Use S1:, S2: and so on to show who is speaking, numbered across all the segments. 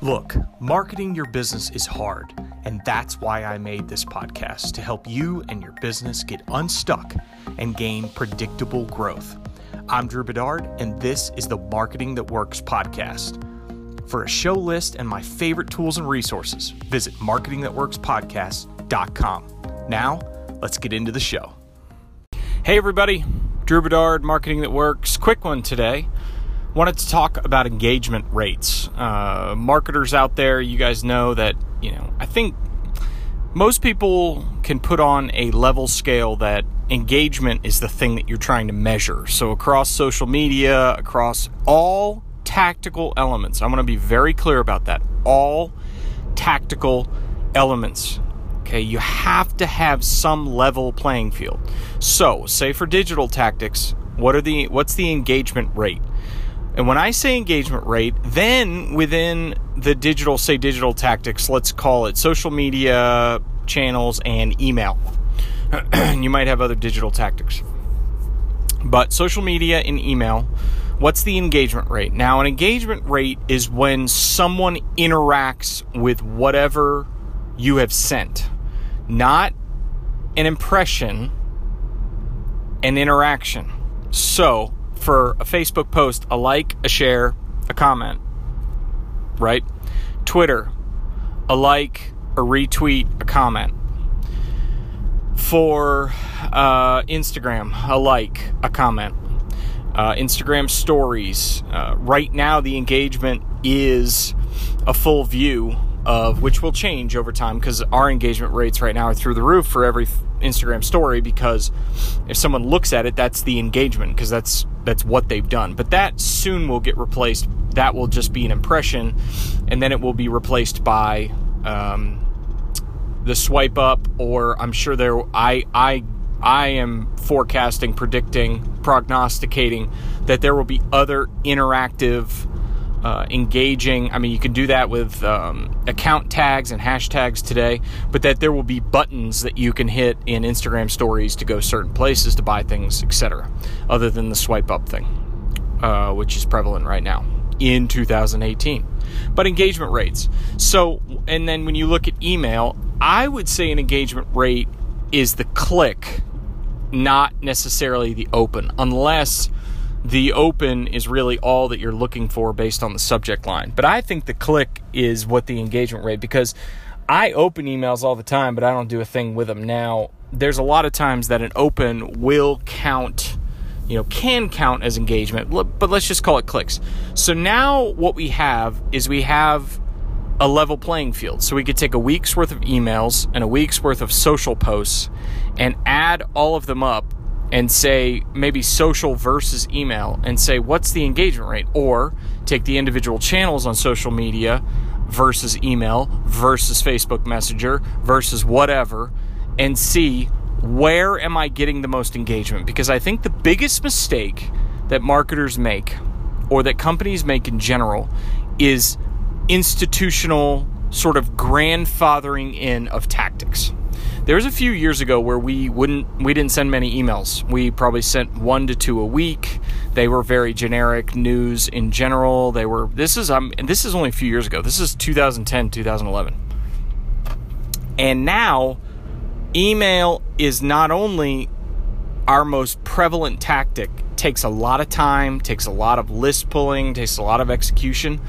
S1: Look, marketing your business is hard, and that's why I made this podcast to help you and your business get unstuck and gain predictable growth. I'm Drew Bedard, and this is the Marketing That Works podcast. For a show list and my favorite tools and resources, visit marketingthatworkspodcast.com. Now, let's get into the show. Hey, everybody, Drew Bedard, Marketing That Works. Quick one today wanted to talk about engagement rates. Uh, marketers out there, you guys know that, you know, I think most people can put on a level scale that engagement is the thing that you're trying to measure. So, across social media, across all tactical elements, I'm going to be very clear about that. All tactical elements. Okay, you have to have some level playing field. So, say for digital tactics, what are the what's the engagement rate? And when I say engagement rate, then within the digital, say digital tactics, let's call it social media channels and email. you might have other digital tactics. But social media and email, what's the engagement rate? Now, an engagement rate is when someone interacts with whatever you have sent, not an impression, an interaction. So, for a Facebook post, a like, a share, a comment, right? Twitter, a like, a retweet, a comment. For uh, Instagram, a like, a comment. Uh, Instagram stories. Uh, right now, the engagement is a full view of which will change over time because our engagement rates right now are through the roof for every Instagram story because if someone looks at it that's the engagement because that's that's what they've done. But that soon will get replaced. That will just be an impression and then it will be replaced by um, the swipe up or I'm sure there I I I am forecasting predicting prognosticating that there will be other interactive uh, engaging. I mean, you can do that with um, account tags and hashtags today, but that there will be buttons that you can hit in Instagram stories to go certain places to buy things, etc., other than the swipe up thing, uh, which is prevalent right now in 2018. But engagement rates. So, and then when you look at email, I would say an engagement rate is the click, not necessarily the open, unless the open is really all that you're looking for based on the subject line. But I think the click is what the engagement rate because I open emails all the time, but I don't do a thing with them now. There's a lot of times that an open will count, you know, can count as engagement, but let's just call it clicks. So now what we have is we have a level playing field. So we could take a week's worth of emails and a week's worth of social posts and add all of them up and say maybe social versus email and say what's the engagement rate or take the individual channels on social media versus email versus Facebook Messenger versus whatever and see where am I getting the most engagement because I think the biggest mistake that marketers make or that companies make in general is institutional sort of grandfathering in of tactics. There was a few years ago where we wouldn't we didn't send many emails. We probably sent one to two a week. They were very generic news in general. They were this is um this is only a few years ago. This is 2010, 2011. And now email is not only our most prevalent tactic, takes a lot of time, takes a lot of list pulling, takes a lot of execution.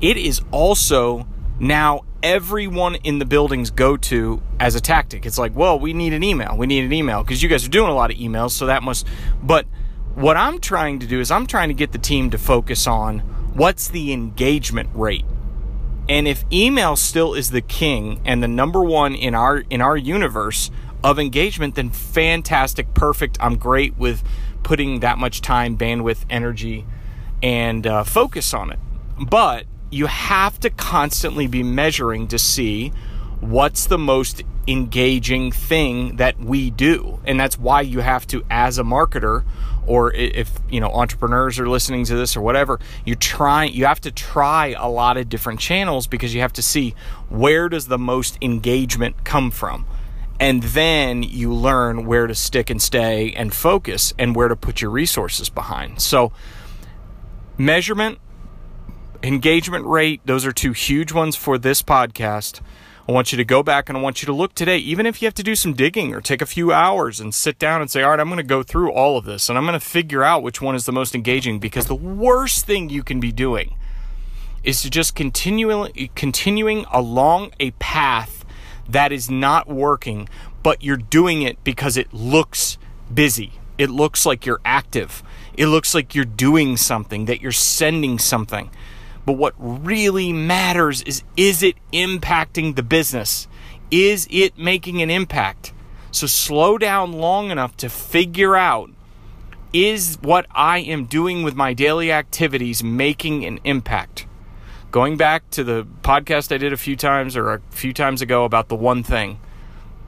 S1: It is also now everyone in the buildings go to as a tactic. It's like, well, we need an email. We need an email because you guys are doing a lot of emails, so that must. But what I'm trying to do is I'm trying to get the team to focus on what's the engagement rate. And if email still is the king and the number one in our in our universe of engagement, then fantastic, perfect. I'm great with putting that much time, bandwidth, energy, and uh, focus on it. But you have to constantly be measuring to see what's the most engaging thing that we do. And that's why you have to as a marketer or if you know entrepreneurs are listening to this or whatever you try you have to try a lot of different channels because you have to see where does the most engagement come from. And then you learn where to stick and stay and focus and where to put your resources behind. So measurement engagement rate, those are two huge ones for this podcast. I want you to go back and I want you to look today, even if you have to do some digging or take a few hours and sit down and say, all right, I'm going to go through all of this and I'm going to figure out which one is the most engaging because the worst thing you can be doing is to just continually continuing along a path that is not working, but you're doing it because it looks busy. It looks like you're active. It looks like you're doing something, that you're sending something. But what really matters is is it impacting the business? Is it making an impact? So slow down long enough to figure out is what I am doing with my daily activities making an impact? Going back to the podcast I did a few times or a few times ago about the one thing,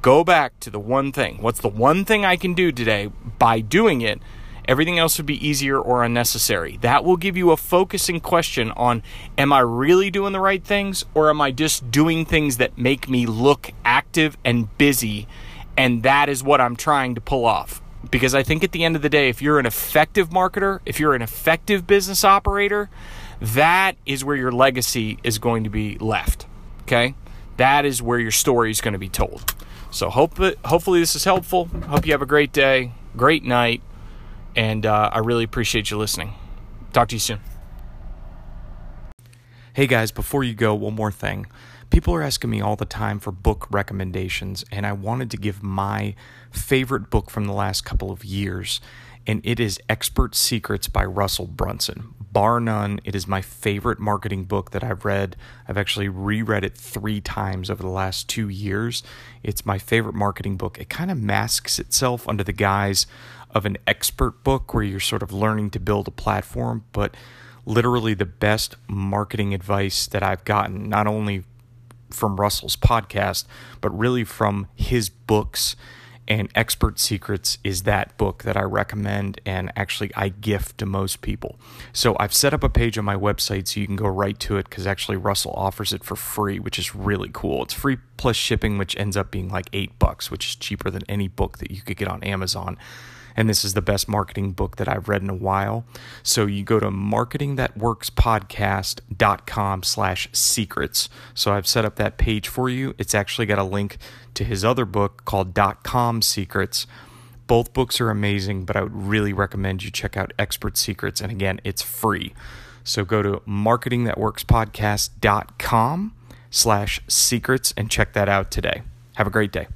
S1: go back to the one thing. What's the one thing I can do today by doing it Everything else would be easier or unnecessary. That will give you a focusing question on am I really doing the right things or am I just doing things that make me look active and busy? And that is what I'm trying to pull off. Because I think at the end of the day, if you're an effective marketer, if you're an effective business operator, that is where your legacy is going to be left. Okay? That is where your story is going to be told. So hope hopefully this is helpful. Hope you have a great day, great night, and uh, I really appreciate you listening. Talk to you soon. Hey guys, before you go, one more thing. People are asking me all the time for book recommendations, and I wanted to give my favorite book from the last couple of years, and it is Expert Secrets by Russell Brunson. Bar none, it is my favorite marketing book that I've read. I've actually reread it three times over the last two years. It's my favorite marketing book. It kind of masks itself under the guise of an expert book where you're sort of learning to build a platform, but literally the best marketing advice that I've gotten, not only from Russell's podcast, but really from his books and Expert Secrets is that book that I recommend and actually I gift to most people. So I've set up a page on my website so you can go right to it because actually Russell offers it for free, which is really cool. It's free plus shipping, which ends up being like eight bucks, which is cheaper than any book that you could get on Amazon and this is the best marketing book that I've read in a while. So you go to marketingthatworkspodcast.com slash secrets. So I've set up that page for you. It's actually got a link to his other book called dot com secrets. Both books are amazing, but I would really recommend you check out Expert Secrets. And again, it's free. So go to marketingthatworkspodcast.com slash secrets and check that out today. Have a great day.